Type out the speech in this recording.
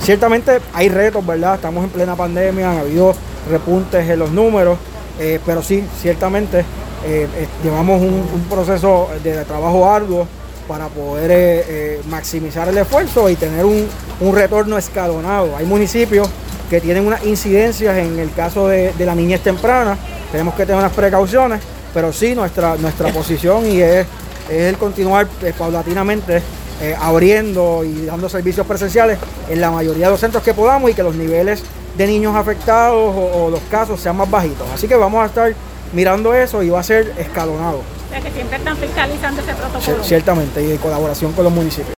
Ciertamente hay retos, ¿verdad? Estamos en plena pandemia, han habido repuntes en los números, eh, pero sí, ciertamente eh, llevamos un, proceso de trabajo arduo para poder eh, maximizar el esfuerzo y tener un, un retorno escalonado. Hay municipios que tienen unas incidencias en el caso de, de la niñez temprana, tenemos que tener unas precauciones, pero sí nuestra, nuestra posición y es, es el continuar paulatinamente eh, abriendo y dando servicios presenciales en la mayoría de los centros que podamos y que los niveles de niños afectados o, o los casos sean más bajitos. Así que vamos a estar mirando eso y va a ser escalonado, O sea, que siempre están fiscalizando ese protocolo. cier- ciertamente, y en colaboración con los municipios.